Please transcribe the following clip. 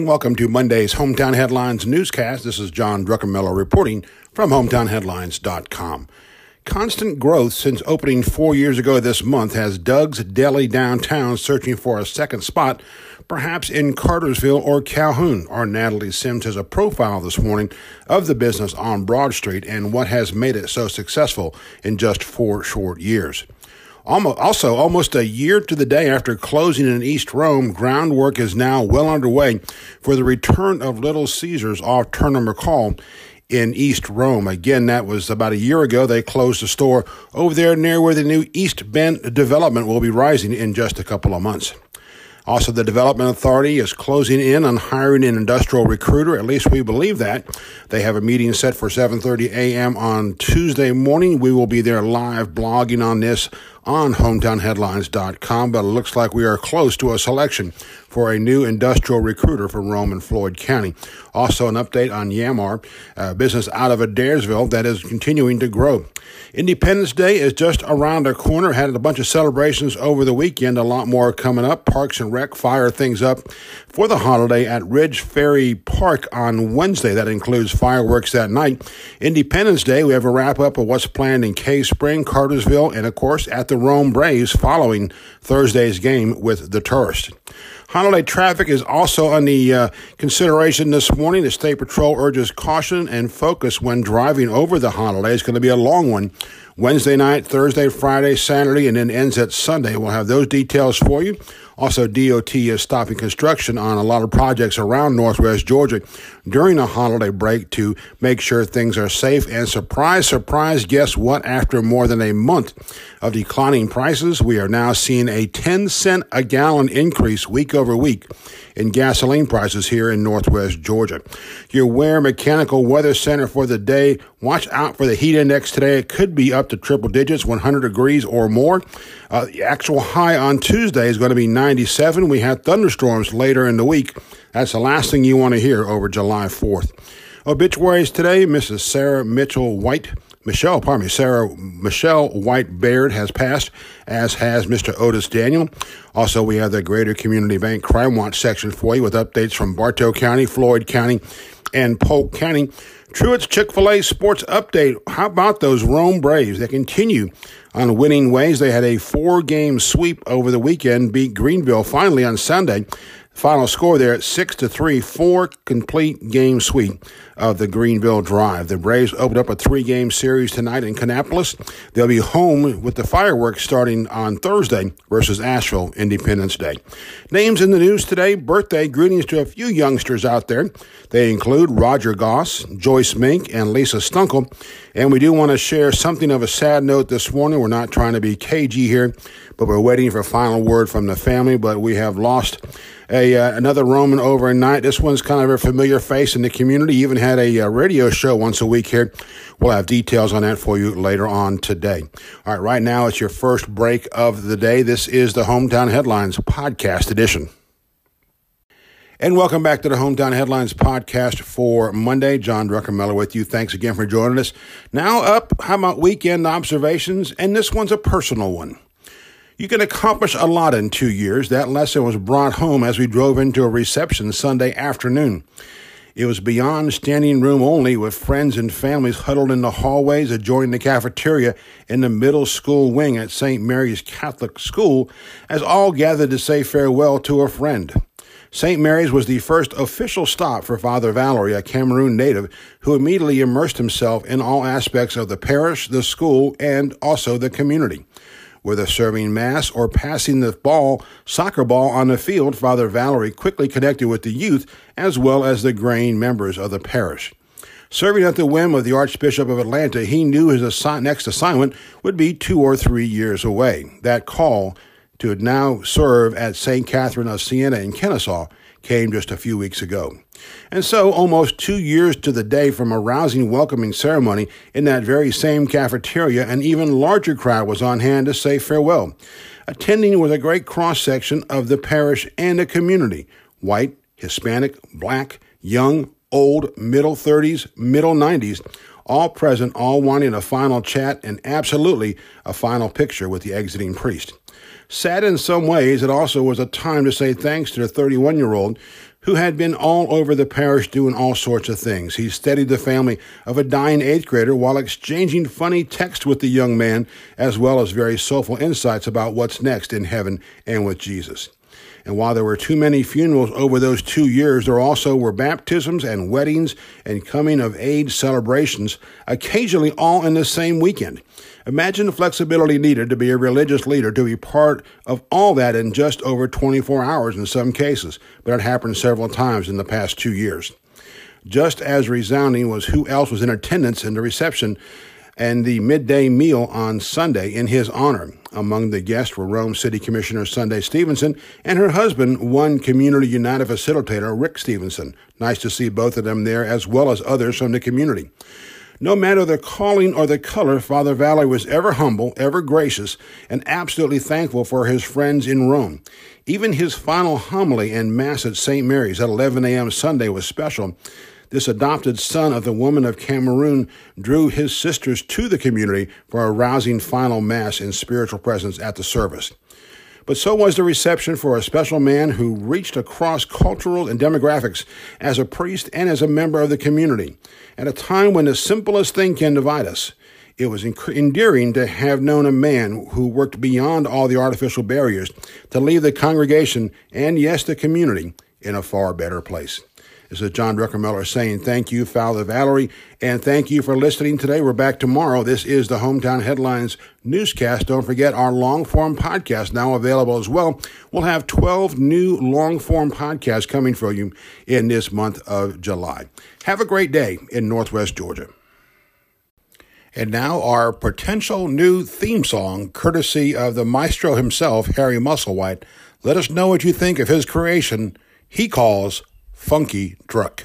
and welcome to Monday's Hometown Headlines newscast. This is John Druckenmiller reporting from hometownheadlines.com. Constant growth since opening four years ago this month has Doug's Deli downtown searching for a second spot, perhaps in Cartersville or Calhoun. Our Natalie Sims has a profile this morning of the business on Broad Street and what has made it so successful in just four short years. Also, almost a year to the day after closing in East Rome, groundwork is now well underway for the return of Little Caesars off Turner McCall in East Rome. Again, that was about a year ago. They closed the store over there near where the new East Bend development will be rising in just a couple of months. Also, the Development Authority is closing in on hiring an industrial recruiter. At least we believe that. They have a meeting set for 7:30 a.m. on Tuesday morning. We will be there live blogging on this on hometownheadlines.com, but it looks like we are close to a selection for a new industrial recruiter from Rome and Floyd County. Also, an update on Yamar, a business out of Adairsville that is continuing to grow. Independence Day is just around the corner. Had a bunch of celebrations over the weekend, a lot more coming up. Parks and Rec fire things up for the holiday at Ridge Ferry Park on Wednesday. That includes fireworks that night. Independence Day, we have a wrap up of what's planned in Cave Spring, Cartersville, and of course at the Rome Braves following Thursday's game with the Tourist. Holiday traffic is also on the uh, consideration this morning. The State Patrol urges caution and focus when driving over the holiday. It's going to be a long one. Wednesday night, Thursday, Friday, Saturday, and then ends at Sunday. We'll have those details for you. Also, DOT is stopping construction on a lot of projects around Northwest Georgia during a holiday break to make sure things are safe. And surprise, surprise, guess what? After more than a month of declining prices, we are now seeing a 10 cent a gallon increase week over week in gasoline prices here in Northwest Georgia. Your Ware Mechanical Weather Center for the day. Watch out for the heat index today. It could be up to triple digits, 100 degrees or more. Uh, the actual high on Tuesday is going to be 97. We had thunderstorms later in the week. That's the last thing you want to hear over July 4th. Obituaries today, Mrs. Sarah Mitchell White. Michelle, pardon me, Sarah Michelle White Baird has passed, as has Mr. Otis Daniel. Also, we have the Greater Community Bank Crime Watch section for you with updates from Bartow County, Floyd County, and Polk County. Truett's Chick fil A Sports Update. How about those Rome Braves? They continue on winning ways. They had a four game sweep over the weekend, beat Greenville finally on Sunday. Final score there six to three, four complete game sweep of the Greenville Drive. The Braves opened up a three-game series tonight in Kannapolis. They'll be home with the fireworks starting on Thursday versus Asheville Independence Day. Names in the news today. Birthday greetings to a few youngsters out there. They include Roger Goss, Joyce Mink, and Lisa Stunkel. And we do want to share something of a sad note this morning. We're not trying to be cagey here, but we're waiting for a final word from the family. But we have lost a uh, another Roman overnight. This one's kind of a familiar face in the community. Even had a uh, radio show once a week here. We'll have details on that for you later on today. All right, right now it's your first break of the day. This is the Hometown Headlines podcast edition. And welcome back to the Hometown Headlines podcast for Monday. John Druckenmiller with you. Thanks again for joining us. Now up, how about weekend observations? And this one's a personal one. You can accomplish a lot in two years. That lesson was brought home as we drove into a reception Sunday afternoon. It was beyond standing room only, with friends and families huddled in the hallways adjoining the cafeteria in the middle school wing at St. Mary's Catholic School, as all gathered to say farewell to a friend. St. Mary's was the first official stop for Father Valerie, a Cameroon native who immediately immersed himself in all aspects of the parish, the school, and also the community. Whether serving Mass or passing the ball, soccer ball on the field, Father Valerie quickly connected with the youth as well as the grain members of the parish. Serving at the whim of the Archbishop of Atlanta, he knew his assi- next assignment would be two or three years away. That call to now serve at St. Catherine of Siena in Kennesaw came just a few weeks ago. And so, almost two years to the day from a rousing welcoming ceremony in that very same cafeteria, an even larger crowd was on hand to say farewell. Attending was a great cross section of the parish and the community white, Hispanic, black, young, old, middle 30s, middle 90s, all present, all wanting a final chat and absolutely a final picture with the exiting priest. Sad in some ways, it also was a time to say thanks to the 31 year old who had been all over the parish doing all sorts of things. He steadied the family of a dying eighth grader while exchanging funny texts with the young man, as well as very soulful insights about what's next in heaven and with Jesus. And while there were too many funerals over those two years, there also were baptisms and weddings and coming of age celebrations, occasionally all in the same weekend. Imagine the flexibility needed to be a religious leader to be part of all that in just over 24 hours in some cases, but it happened several times in the past two years. Just as resounding was who else was in attendance in the reception and the midday meal on Sunday in his honor. Among the guests were Rome City Commissioner Sundai Stevenson and her husband, one Community United facilitator, Rick Stevenson. Nice to see both of them there, as well as others from the community. No matter the calling or the color, Father Valerie was ever humble, ever gracious, and absolutely thankful for his friends in Rome. Even his final homily and Mass at St. Mary's at 11 a.m. Sunday was special. This adopted son of the woman of Cameroon drew his sisters to the community for a rousing final Mass in spiritual presence at the service. But so was the reception for a special man who reached across cultural and demographics as a priest and as a member of the community. At a time when the simplest thing can divide us, it was endearing to have known a man who worked beyond all the artificial barriers to leave the congregation and, yes, the community in a far better place. This is John Druckenmiller saying thank you, Father Valerie, and thank you for listening today. We're back tomorrow. This is the Hometown Headlines newscast. Don't forget our long form podcast now available as well. We'll have 12 new long form podcasts coming for you in this month of July. Have a great day in Northwest Georgia. And now our potential new theme song, courtesy of the maestro himself, Harry Musselwhite. Let us know what you think of his creation he calls Funky Druck.